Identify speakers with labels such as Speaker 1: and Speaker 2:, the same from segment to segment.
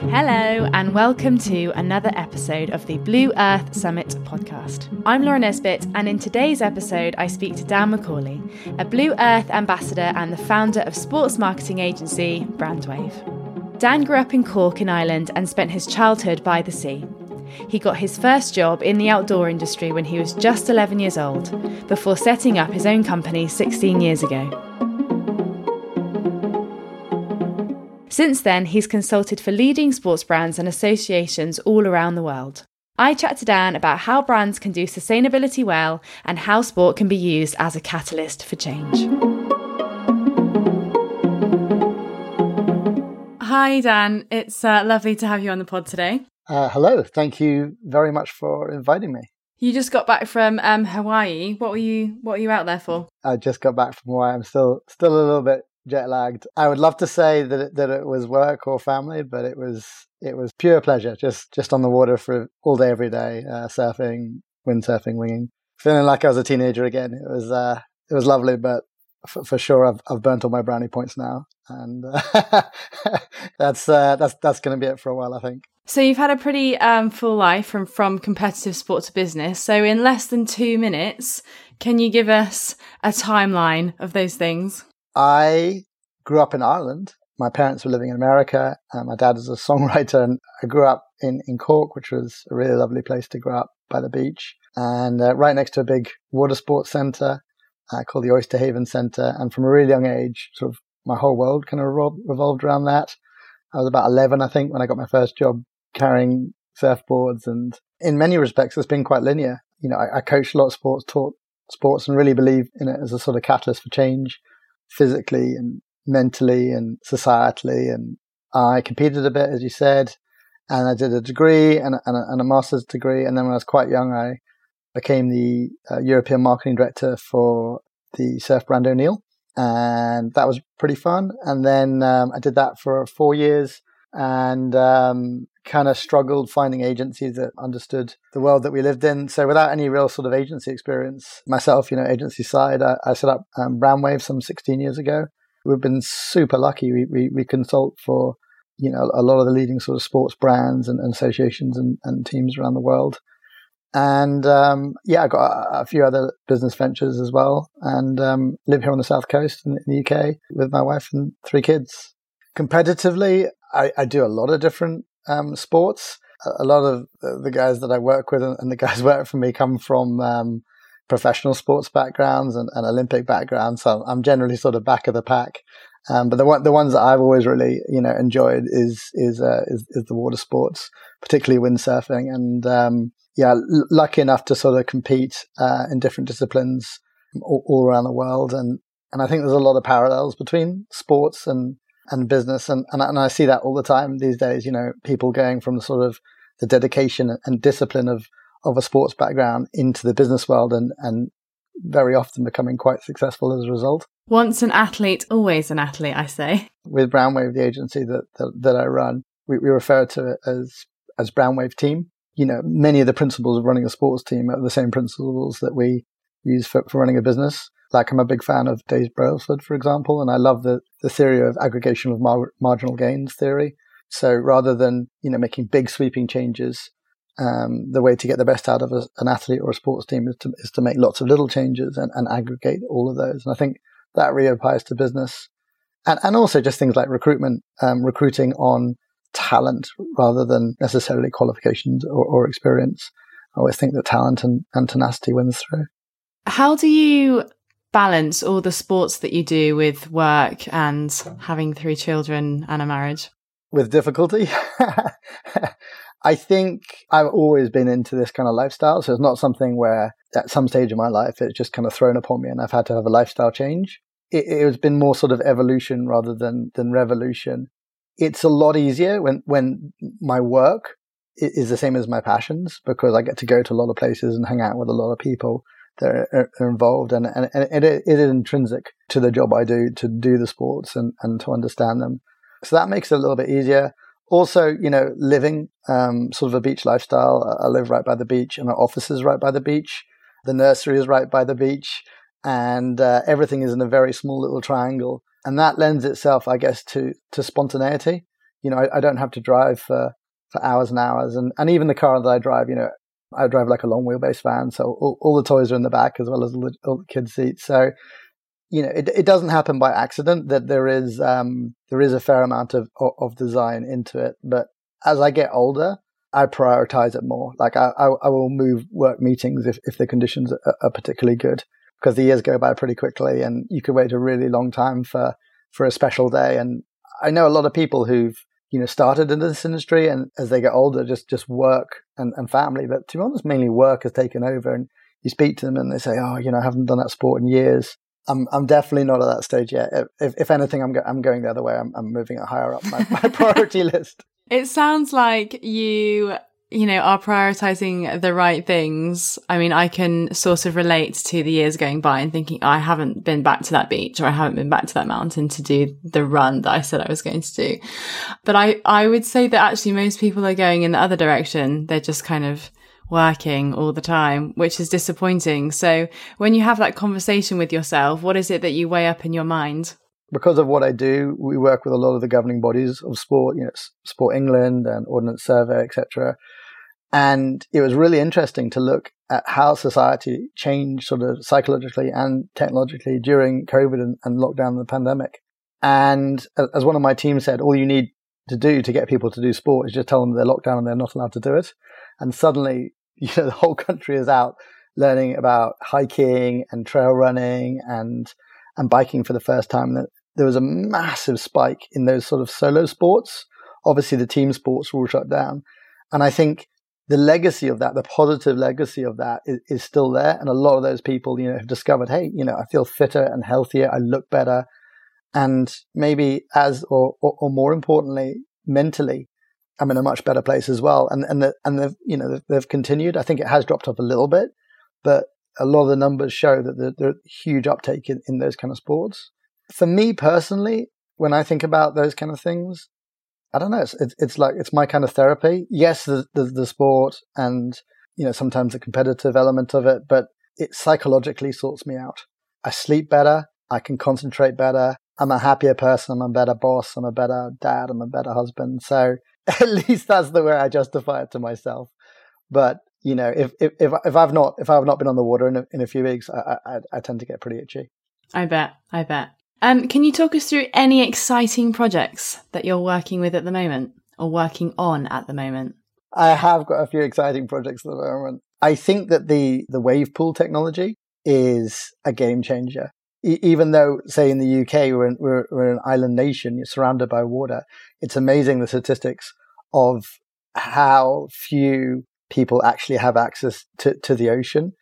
Speaker 1: Hello, and welcome to another episode of the Blue Earth Summit podcast. I'm Laura Nesbit, and in today's episode, I speak to Dan Macaulay, a Blue Earth ambassador and the founder of sports marketing agency Brandwave. Dan grew up in Cork in Ireland and spent his childhood by the sea. He got his first job in the outdoor industry when he was just 11 years old, before setting up his own company 16 years ago. Since then, he's consulted for leading sports brands and associations all around the world. I chat to Dan about how brands can do sustainability well and how sport can be used as a catalyst for change. Hi, Dan. It's uh, lovely to have you on the pod today.
Speaker 2: Uh, hello. Thank you very much for inviting me.
Speaker 1: You just got back from um, Hawaii. What were you What were you out there for?
Speaker 2: I just got back from Hawaii. I'm still still a little bit jet lagged. I would love to say that it, that it was work or family, but it was it was pure pleasure. Just just on the water for all day, every day, uh, surfing, windsurfing, winging, feeling like I was a teenager again. It was uh, it was lovely, but for, for sure, I've I've burnt all my brownie points now, and uh, that's that's that's going to be it for a while, I think.
Speaker 1: So you've had a pretty um, full life from from competitive sport to business. So in less than two minutes, can you give us a timeline of those things?
Speaker 2: I grew up in Ireland. My parents were living in America. And my dad is a songwriter, and I grew up in, in Cork, which was a really lovely place to grow up by the beach, and uh, right next to a big water sports centre uh, called the Oyster Haven Centre. And from a really young age, sort of my whole world kind of revolved around that. I was about 11, I think, when I got my first job carrying surfboards. And in many respects, it's been quite linear. You know, I, I coached a lot of sports, taught sports, and really believe in it as a sort of catalyst for change physically and mentally and societally. And I competed a bit, as you said, and I did a degree and a, and a, and a master's degree. And then when I was quite young, I became the uh, European marketing director for the surf brand O'Neill. And that was pretty fun. And then um, I did that for four years and um, kind of struggled finding agencies that understood the world that we lived in. So without any real sort of agency experience, myself, you know, agency side, I, I set up um, some 16 years ago. We've been super lucky. We, we, we consult for, you know, a lot of the leading sort of sports brands and, and associations and, and, teams around the world. And um, yeah, I got a, a, few other business ventures as well, and um, live here on the south coast in, in the UK with my wife and three kids. Competitively, I, I do a lot of different um, sports. A lot of the guys that I work with and the guys work for me come from um, professional sports backgrounds and, and, Olympic backgrounds. So I'm generally sort of back of the pack. Um, but the one, the ones that I've always really, you know, enjoyed is is uh, is, is, the water sports, particularly windsurfing. And um, yeah, l- lucky enough to sort of compete uh, in different disciplines all, all, around the world. And and I think there's a lot of parallels between sports and and business. And, and, and I see that all the time these days, you know, people going from the sort of the dedication and discipline of, of a sports background into the business world and, and very often becoming quite successful as a result.
Speaker 1: Once an athlete, always an athlete, I say.
Speaker 2: With Brandwave, the agency that, that, that I run, we, we refer to it as, as Brandwave team. You know, many of the principles of running a sports team are the same principles that we use for, for running a business. Like I'm a big fan of Dave Brailsford, for example, and I love the, the theory of aggregation of mar- marginal gains theory. So rather than, you know, making big sweeping changes, um, the way to get the best out of a, an athlete or a sports team is to, is to make lots of little changes and, and aggregate all of those. And I think that really applies to business and, and also just things like recruitment, um, recruiting on talent rather than necessarily qualifications or, or experience. I always think that talent and, and tenacity wins through.
Speaker 1: How do you balance all the sports that you do with work and having three children and a marriage?
Speaker 2: With difficulty. I think I've always been into this kind of lifestyle. So it's not something where at some stage of my life it's just kind of thrown upon me and I've had to have a lifestyle change. It, it's been more sort of evolution rather than, than revolution. It's a lot easier when, when my work is the same as my passions because I get to go to a lot of places and hang out with a lot of people are involved, and, and, and it, it is intrinsic to the job I do to do the sports and, and to understand them. So that makes it a little bit easier. Also, you know, living um, sort of a beach lifestyle. I live right by the beach, and our office is right by the beach. The nursery is right by the beach, and uh, everything is in a very small little triangle. And that lends itself, I guess, to to spontaneity. You know, I, I don't have to drive for, for hours and hours. And, and even the car that I drive, you know, I drive like a long wheelbase van. So all, all the toys are in the back as well as all the, all the kids' seats. So, you know, it, it doesn't happen by accident that there is, um, there is a fair amount of, of design into it. But as I get older, I prioritize it more. Like I, I, I will move work meetings if, if the conditions are, are particularly good because the years go by pretty quickly and you could wait a really long time for, for a special day. And I know a lot of people who've, you know, started in this industry and as they get older, just, just work and, and family. But to be honest, mainly work has taken over and you speak to them and they say, Oh, you know, I haven't done that sport in years. I'm I'm definitely not at that stage yet. If if anything, I'm go- I'm going the other way. I'm I'm moving it higher up my, my priority list.
Speaker 1: It sounds like you you know, are prioritizing the right things. I mean, I can sort of relate to the years going by and thinking, I haven't been back to that beach or I haven't been back to that mountain to do the run that I said I was going to do. But I, I would say that actually most people are going in the other direction. They're just kind of working all the time, which is disappointing. So when you have that conversation with yourself, what is it that you weigh up in your mind?
Speaker 2: because of what I do, we work with a lot of the governing bodies of sport, you know, Sport England and Ordnance Survey, etc. And it was really interesting to look at how society changed sort of psychologically and technologically during COVID and, and lockdown and the pandemic. And as one of my team said, all you need to do to get people to do sport is just tell them they're locked down and they're not allowed to do it. And suddenly, you know, the whole country is out learning about hiking and trail running and, and biking for the first time. There was a massive spike in those sort of solo sports. Obviously the team sports were all shut down. And I think the legacy of that, the positive legacy of that is, is, still there. And a lot of those people, you know, have discovered, hey, you know, I feel fitter and healthier. I look better. And maybe as, or, or, or more importantly, mentally, I'm in a much better place as well. And, and, the, and they've, you know, they've continued. I think it has dropped off a little bit, but a lot of the numbers show that there's huge uptake in, in those kind of sports. For me personally, when I think about those kind of things, I don't know. It's, it's, it's like it's my kind of therapy. Yes, the, the, the sport and you know sometimes the competitive element of it, but it psychologically sorts me out. I sleep better. I can concentrate better. I'm a happier person. I'm a better boss. I'm a better dad. I'm a better husband. So at least that's the way I justify it to myself. But you know, if if if, if I've not if I've not been on the water in a, in a few weeks, I, I, I tend to get pretty itchy.
Speaker 1: I bet. I bet. Um, can you talk us through any exciting projects that you're working with at the moment or working on at the moment?
Speaker 2: I have got a few exciting projects at the moment. I think that the, the wave pool technology is a game changer. Even though, say, in the UK, we're, in, we're, we're an island nation, you're surrounded by water, it's amazing the statistics of how few people actually have access to, to the ocean.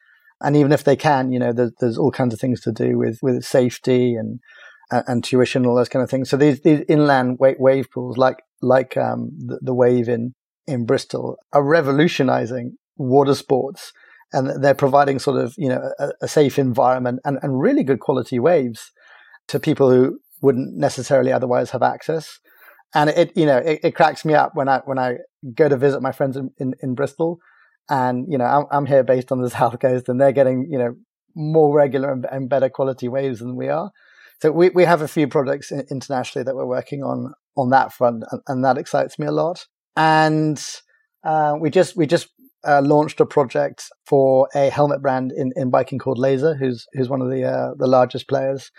Speaker 2: And even if they can, you know, there's, there's all kinds of things to do with, with safety and and, and tuition, all those kind of things. So these these inland wave pools, like like um, the, the wave in in Bristol, are revolutionizing water sports, and they're providing sort of you know a, a safe environment and, and really good quality waves to people who wouldn't necessarily otherwise have access. And it, you know, it, it, cracks me up when I when I go to visit my friends in, in, in Bristol, and you know, I'm, I'm, here based on the south coast, and they're getting you know more regular and, and better quality waves than we are. So we, we have a few products internationally that we're working on on that front, and, and that excites me a lot. And uh, we just we just uh, launched a project for a helmet brand in, in biking called Lazer, who's who's one of the uh, the largest players,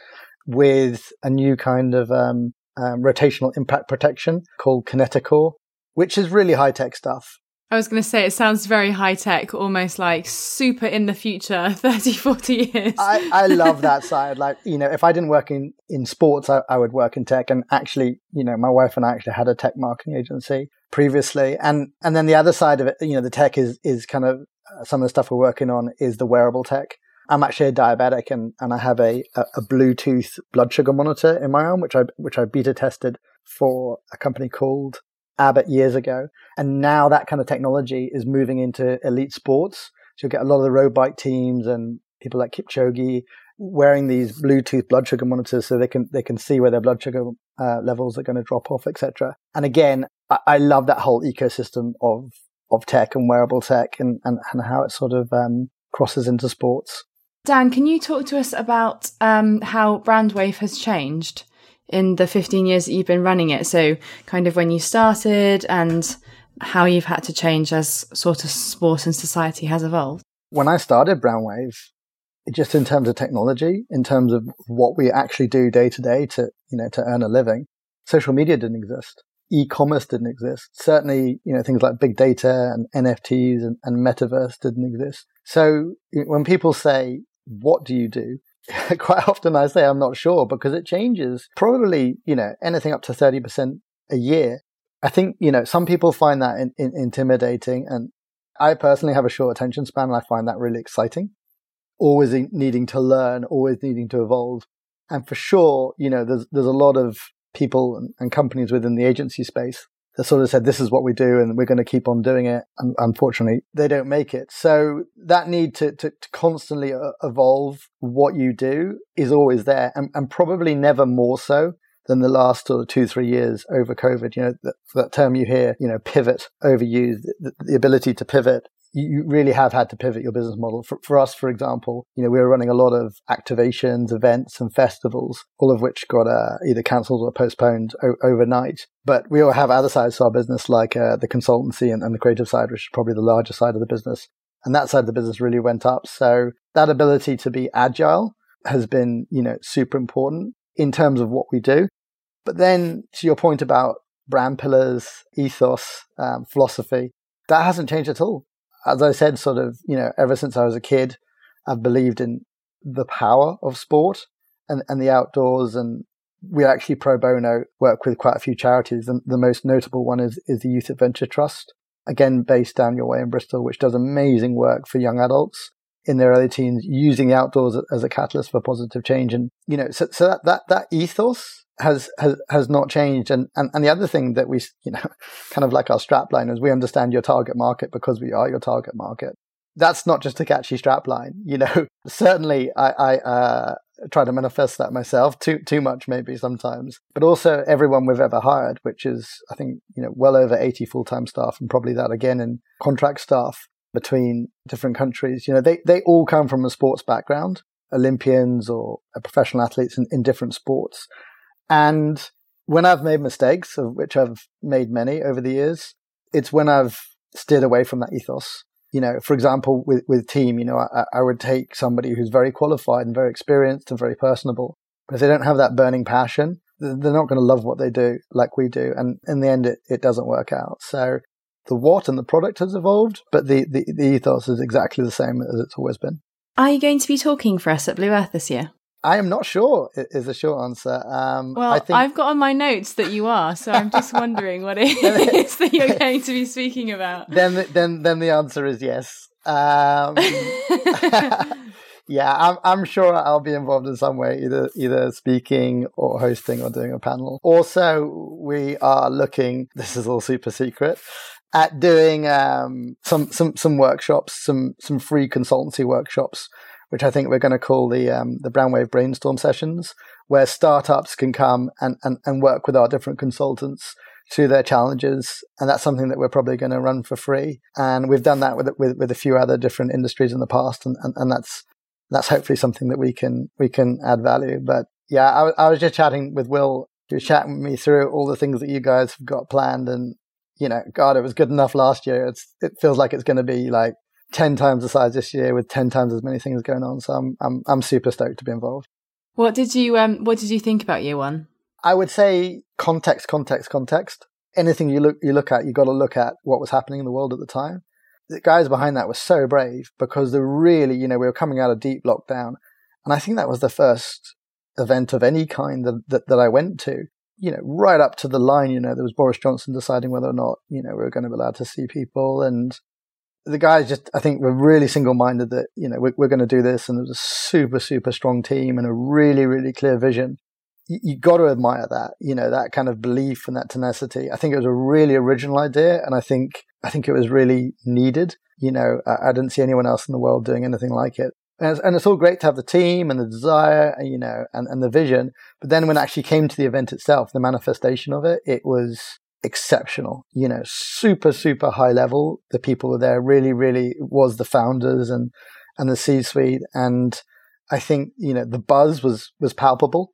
Speaker 2: with a new kind of um, um, rotational impact protection called Kineticore, which is really high tech stuff.
Speaker 1: I was going to say, it sounds very high tech, almost like super in the future, 30, 40 years.
Speaker 2: I, I love that side. Like, you know, if I didn't work in, in sports, I, I would work in tech. And actually, you know, my wife and I actually had a tech marketing agency previously. And, and then the other side of it, you know, the tech is, is kind of uh, some of the stuff we're working on is the wearable tech. I'm actually a diabetic and, and I have a, a, a Bluetooth blood sugar monitor in my arm, which I, which I beta tested for a company called Abbott years ago. And now that kind of technology is moving into elite sports. So you get a lot of the road bike teams and people like Kipchoge wearing these Bluetooth blood sugar monitors so they can they can see where their blood sugar uh, levels are going to drop off, etc. And again, I, I, love that whole ecosystem of of tech and wearable tech and and, and how it sort of um, crosses into sports.
Speaker 1: Dan, can you talk to us about um, how Brandwave has changed? In the 15 years that you've been running it? So, kind of when you started and how you've had to change as sort of sport and society has evolved?
Speaker 2: When I started Brandwave, just in terms of technology, in terms of what we actually do day to day to, you know, to earn a living, social media didn't exist. E-commerce didn't exist. Certainly, you know, things like big data and NFTs and, and metaverse didn't exist. So when people say, what do you do? Quite often I say I'm not sure because it changes probably, you know, anything up to 30% a year. I think, you know, some people find that in, in, intimidating and I personally have a short attention span and I find that really exciting. Always needing to learn, always needing to evolve. And for sure, you know, there's, there's a lot of people and, and companies within the agency space that sort of said, this is what we do and we're going to keep on doing it. And unfortunately, they don't make it. So that need to, to, to constantly uh, evolve what you do is always there and, and, probably never more so than the last sort of two, three years over COVID. You know, that, that term you hear, you know, pivot overused, the, the ability to pivot you really have had to pivot your business model. For, for, us, for example, you know, we were running a lot of activations, events and festivals, all of which got uh, either cancelled or postponed o- overnight. But we all have other sides to our business, like uh, the consultancy and, and the creative side, which is probably the larger side of the business. And that side of the business really went up. So that ability to be agile has been, you know, super important in terms of what we do. But then to your point about brand pillars, ethos, um, philosophy, that hasn't changed at all as I said, sort of, you know, ever since I was a kid, I've believed in the power of sport and, and the outdoors. And we actually pro bono work with quite a few charities. And the most notable one is, is the Youth Adventure Trust, again, based down your way in Bristol, which does amazing work for young adults in their early teens using the outdoors as a catalyst for positive change. And, you know, so, so that, that, that ethos has has has not changed. And, and and the other thing that we you know kind of like our strapline is we understand your target market because we are your target market. That's not just a catchy strapline, you know. Certainly, I, I uh, try to manifest that myself too too much maybe sometimes, but also everyone we've ever hired, which is I think you know well over eighty full time staff, and probably that again in contract staff between different countries. You know, they they all come from a sports background, Olympians or uh, professional athletes in, in different sports. And when I've made mistakes, of which I've made many over the years, it's when I've steered away from that ethos. You know, for example, with, with team, you know, I, I would take somebody who's very qualified and very experienced and very personable. But if they don't have that burning passion, they're not going to love what they do like we do. And in the end, it, it doesn't work out. So the what and the product has evolved, but the, the, the ethos is exactly the same as it's always been.
Speaker 1: Are you going to be talking for us at Blue Earth this year?
Speaker 2: I am not sure. Is a short answer. Um,
Speaker 1: well, I think... I've got on my notes that you are, so I'm just wondering what it is that you're going to be speaking about.
Speaker 2: Then, then, then the answer is yes. Um, yeah, I'm, I'm sure I'll be involved in some way, either either speaking or hosting or doing a panel. Also, we are looking. This is all super secret at doing um, some some some workshops, some some free consultancy workshops which I think we're going to call the um, the Brandwave brainstorm sessions, where startups can come and, and, and work with our different consultants through their challenges, and that's something that we're probably going to run for free. And we've done that with with, with a few other different industries in the past, and, and, and that's that's hopefully something that we can we can add value. But yeah, I, I was just chatting with Will. Was chatting me through all the things that you guys have got planned, and you know, God, it was good enough last year. It's it feels like it's going to be like 10 times the size this year with 10 times as many things going on. So I'm, I'm, I'm super stoked to be involved.
Speaker 1: What did you, um, what did you think about year one?
Speaker 2: I would say context, context, context. Anything you look, you look at, you got to look at what was happening in the world at the time. The guys behind that were so brave because they're really, you know, we were coming out of deep lockdown. And I think that was the first event of any kind that, that, that I went to you know, right up to the line, you know, there was Boris Johnson deciding whether or not, you know, we were going to be allowed to see people. And the guys just, I think, were really single minded that, you know, we're, we're going to do this. And there was a super, super strong team and a really, really clear vision. You, you got to admire that, you know, that kind of belief and that tenacity. I think it was a really original idea. And I think, I think it was really needed. You know, I, I didn't see anyone else in the world doing anything like it. And it's, and it's, all great to have the team and the desire, you know, and, and the vision. But then when it actually came to the event itself, the manifestation of it, it was exceptional, you know, super, super high level. The people were there really, really was the founders and, and the C suite. And I think, you know, the buzz was, was palpable.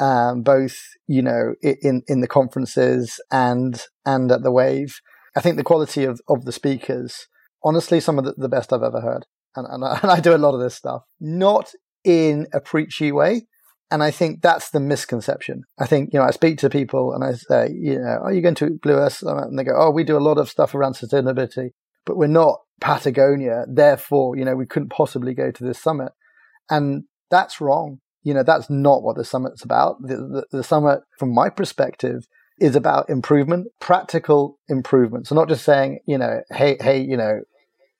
Speaker 2: um, both you know in in the conferences and and at the Wave. I think the quality of of the speakers, honestly, some of the, the best I've ever heard. And, and I, and I do a lot of this stuff, not in a preachy way, and I think that's the misconception. I think, you know, I speak to people and I say, you know, are you going to Blue Earth? Summit? And they go, oh, we do a lot of stuff around sustainability, but we're not Patagonia. Therefore, you know, we couldn't possibly go to this summit. And that's wrong. You know, that's not what the summit's about. The, the, the summit, from my perspective, is about improvement, practical improvement. So not just saying, you know, hey, hey, you know,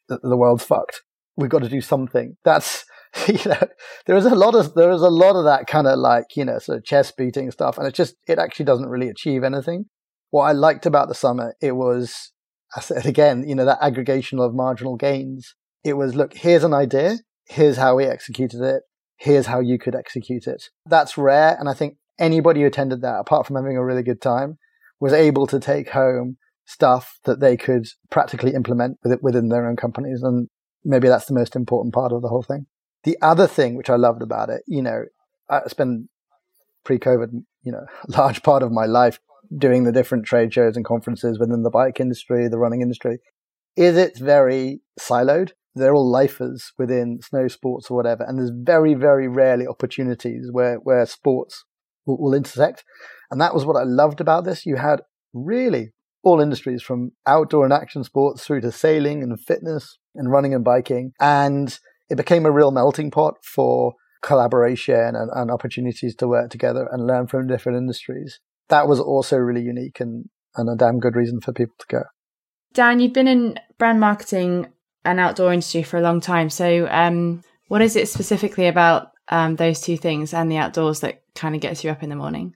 Speaker 2: the, the world's fucked. We've got to do something. That's, you know, there is a lot of there is a lot of that kind of like you know sort of chest beating stuff, and it just it actually doesn't really achieve anything. What I liked about the summit, it was I said again, you know, that aggregation of marginal gains. It was look, here's an idea, here's how we executed it, here's how you could execute it. That's rare, and I think anybody who attended that, apart from having a really good time, was able to take home stuff that they could practically implement within their own companies, and maybe that's the most important part of the whole thing. The other thing which I loved about it, you know, I spent pre-COVID, you know, a large part of my life doing the different trade shows and conferences within the bike industry, the running industry, is it's very siloed. They're all lifers within snow sports or whatever, and there's very, very rarely opportunities where where sports will, will intersect. And that was what I loved about this. You had really all industries from outdoor and action sports through to sailing and fitness and running and biking. And it became a real melting pot for collaboration and, and opportunities to work together and learn from different industries. That was also really unique and, and a damn good reason for people to go.
Speaker 1: Dan, you've been in brand marketing and outdoor industry for a long time. So, um, what is it specifically about um, those two things and the outdoors that kind of gets you up in the morning?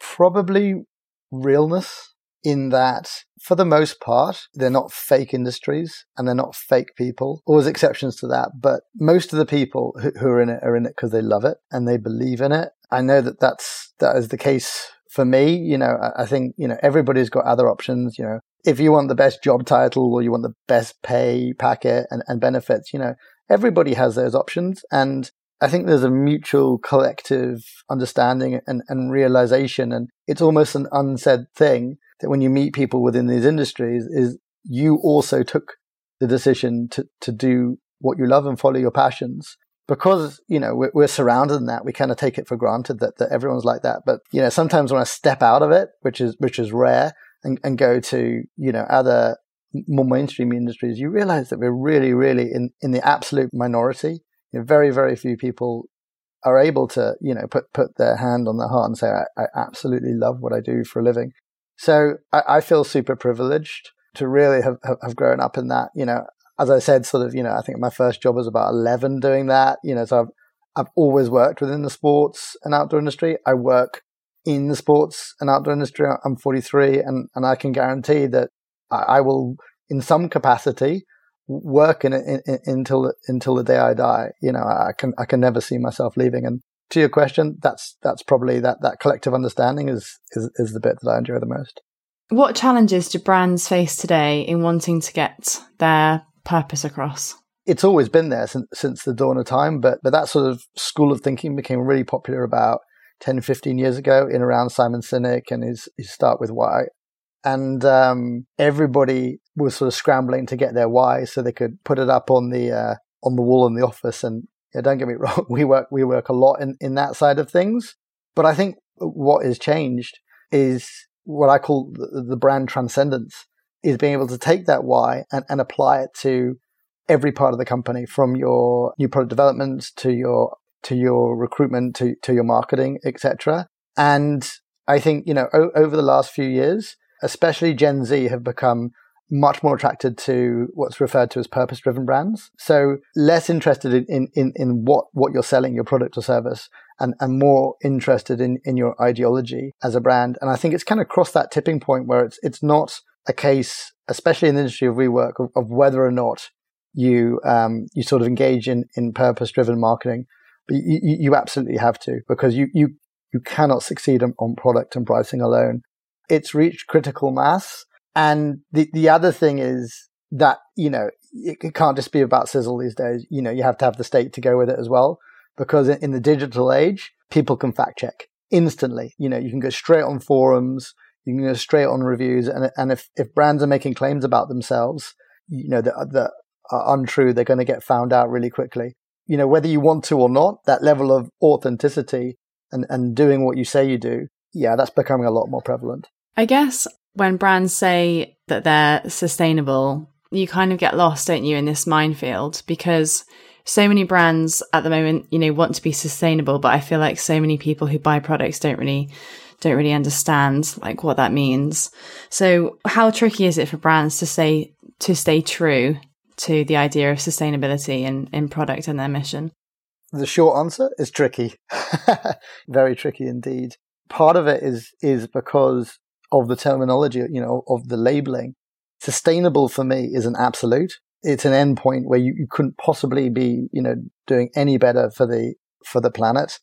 Speaker 2: Probably realness in that for the most part, they're not fake industries and they're not fake people. Always exceptions to that. But most of the people who, who are in it are in it because they love it and they believe in it. I know that that's, that is the case for me. You know, I, I think, you know, everybody's got other options. You know, if you want the best job title or you want the best pay packet and, and benefits, you know, everybody has those options. And I think there's a mutual collective understanding and, and realization. And it's almost an unsaid thing that when you meet people within these industries is you also took the decision to, to do what you love and follow your passions. Because you know we're, we're, surrounded in that we kind of take it for granted that, that everyone's like that. But you know sometimes when i step out of it which is which is rare and, and go to you know other more mainstream industries you realize that we're really really in in the absolute minority. You know, very very few people are able to you know put put their hand on their heart and say I, I absolutely love what i do for a living so I, I feel super privileged to really have, have grown up in that. You know, as I said, sort of, you know, I think my first job was about 11 doing that. You know, so I've, I've always worked within the sports and outdoor industry. I work in the sports and outdoor industry. I'm 43 and, and I can guarantee that I, I will, in some capacity, work in it in, in, until, until the day I die. You know, I can, I can never see myself leaving. And to your question, that's that's probably that that collective understanding is is, is the bit that I enjoy the most.
Speaker 1: What challenges do brands face today in wanting to get their purpose across?
Speaker 2: It's always been there since since the dawn of time, but but that sort of school of thinking became really popular about 10, 15 years ago in around Simon Sinek and his, his start with why. And um, everybody was sort of scrambling to get their why so they could put it up on the uh, on the wall in the office and yeah, don't get me wrong. We work, we work a lot in, in that side of things. But I think what has changed is what I call the, the brand transcendence is being able to take that why and, and apply it to every part of the company from your new product development to your, to your recruitment to, to your marketing, etc. And I think, you know, o- over the last few years, especially Gen Z have become much more attracted to what's referred to as purpose driven brands. So less interested in, in, in, what, what you're selling, your product or service, and, and more interested in, in your ideology as a brand. And I think it's kind of crossed that tipping point where it's, it's not a case, especially in the industry of rework, of, of whether or not you, um, you sort of engage in, in purpose driven marketing. But you, you absolutely have to because you, you, you cannot succeed on, on product and pricing alone. It's reached critical mass and the, the other thing is that, you know, it, it can't just be about sizzle these days. You know, you have to have the state to go with it as well. Because in the digital age, people can fact check. instantly. You know, you can go straight on forums, you can go straight on reviews, and and if if brands are making claims about themselves, you know that that are untrue, they're going to get found out really quickly. You know, whether you want to or not, that level of authenticity and and doing what you say you do, yeah, that's becoming a lot more prevalent.
Speaker 1: I guess when brands say that they're sustainable, you kind of get lost, don't you, in this minefield because so many brands at the moment, you know, want to be sustainable, but I feel like so many people who buy products don't really don't really understand like what that means. So how tricky is it for brands to say to stay true to the idea of sustainability in, in product and their mission?
Speaker 2: The short answer is tricky. Very tricky indeed. Part of it is is because of the terminology, you know, of the labeling. Sustainable for me is an absolute it's an endpoint where you, you couldn't possibly be, you know, doing any better for the for the planet.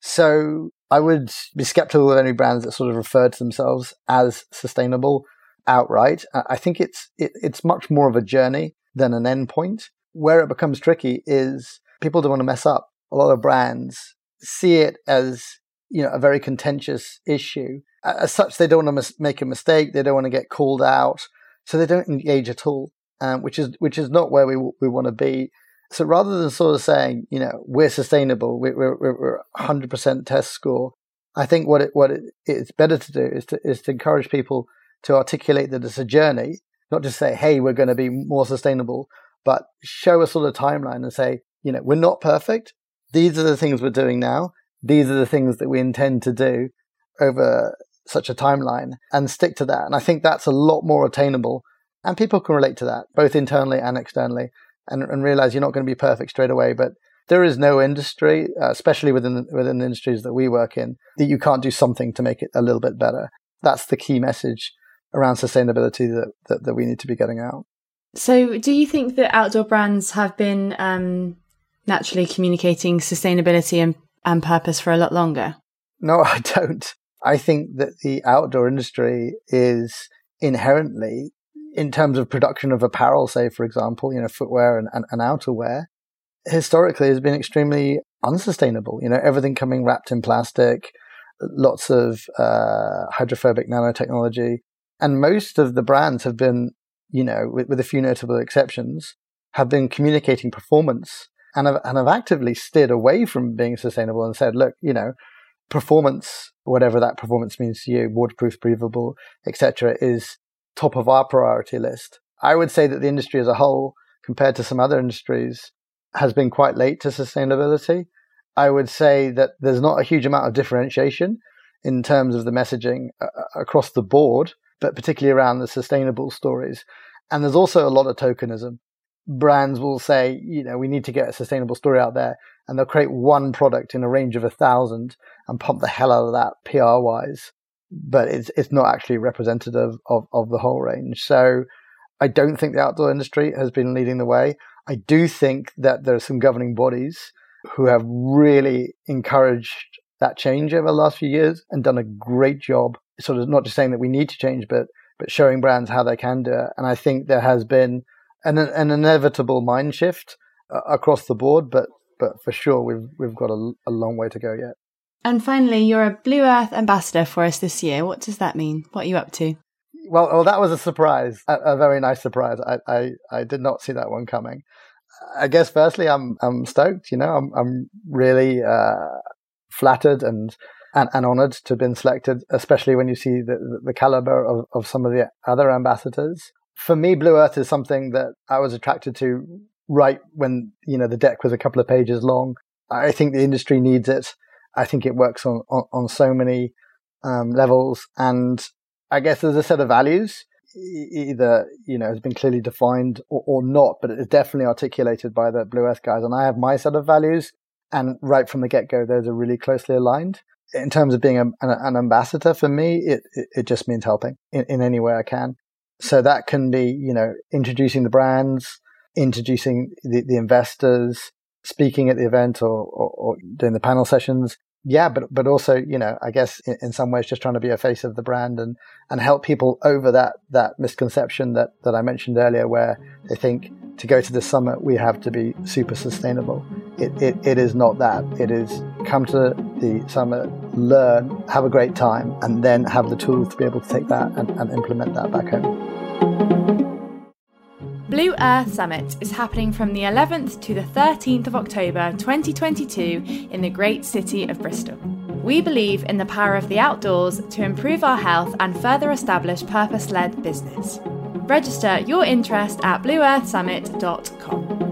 Speaker 2: So I would be skeptical of any brands that sort of refer to themselves as sustainable outright. I think it's it, it's much more of a journey than an endpoint. Where it becomes tricky is people don't want to mess up. A lot of brands see it as you know a very contentious issue. As such, they don't want to mis- make a mistake. They don't want to get called out, so they don't engage at all um, which is which is not where we we want to be. So rather than sort of saying, you know, we're sustainable, we're we're, we're 100% test score, I think what it what it, it's better to do is to is to encourage people to articulate that it's a journey, not just say, hey, we're going to be more sustainable, but show a sort of timeline and say, you know, we're not perfect. These are the things we're doing now. These are the things that we intend to do over such a timeline and stick to that. And I think that's a lot more attainable and people can relate to that, both internally and externally, and, and realize you're not going to be perfect straight away. But there is no industry, uh, especially within within the industries that we work in, that you can't do something to make it a little bit better. That's the key message around sustainability that, that, that we need to be getting out.
Speaker 1: So, do you think that outdoor brands have been um, naturally communicating sustainability and, and purpose for a lot longer?
Speaker 2: No, I don't. I think that the outdoor industry is inherently in terms of production of apparel, say, for example, you know, footwear and, and, and outerwear, historically has been extremely unsustainable. You know, everything coming wrapped in plastic, lots of uh, hydrophobic nanotechnology. And most of the brands have been, you know, with, with a few notable exceptions, have been communicating performance and have, and have actively steered away from being sustainable and said, look, you know, performance, whatever that performance means to you, waterproof, breathable, etc., is top of our priority list. I would say that the industry as a whole, compared to some other industries, has been quite late to sustainability. I would say that there's not a huge amount of differentiation in terms of the messaging uh, uh, across the board, but particularly around the sustainable stories. And there's also a lot of tokenism. Brands will say, you know, we need to get a sustainable story out there, and they'll create one product in a range of a thousand and pump the hell out of that PR wise but it's it's not actually representative of, of the whole range. So I don't think the outdoor industry has been leading the way. I do think that there are some governing bodies who have really encouraged that change over the last few years and done a great job. Sort of not just saying that we need to change, but but showing brands how they can do it. And I think there has been an an inevitable mind shift uh, across the board, but but for sure we've we've got a, a long way to go yet.
Speaker 1: And finally, you're a Blue Earth ambassador for us this year. What does that mean? What are you up to?
Speaker 2: Well, well that was a surprise, a, a very nice surprise. I, I, I, did not see that one coming. I guess firstly, I'm I'm stoked. You know, I'm I'm really uh, flattered and, and and honored to have been selected, especially when you see the the caliber of, of some of the other ambassadors. For me, Blue Earth is something that I was attracted to right when you know the deck was a couple of pages long. I think the industry needs it. I think it works on, on, on so many um, levels. And I guess there's a set of values either, you know, has been clearly defined or, or not, but it's definitely articulated by the Blue Earth guys. And I have my set of values. And right from the get go, those are really closely aligned. In terms of being a, an, an, ambassador for me, it, it, it just means helping in, in any way I can. So that can be, you know, introducing the brands, introducing the, the investors, speaking at the event or, or, or, doing the panel sessions. Yeah, but but also, you know, I guess in, in, some ways, just trying to be a face of the brand and and help people over that that misconception that that I mentioned earlier, where they think to go to the summit we have to be super sustainable. it, it, it is not that. It is come to the summit, learn, have a great time, and then have the tools to be able to take that and, and implement that back home.
Speaker 1: Blue Earth Summit is happening from the 11th to the 13th of October 2022 in the great city of Bristol. We believe in the power of the outdoors to improve our health and further establish purpose led business. Register your interest at blueearthsummit.com.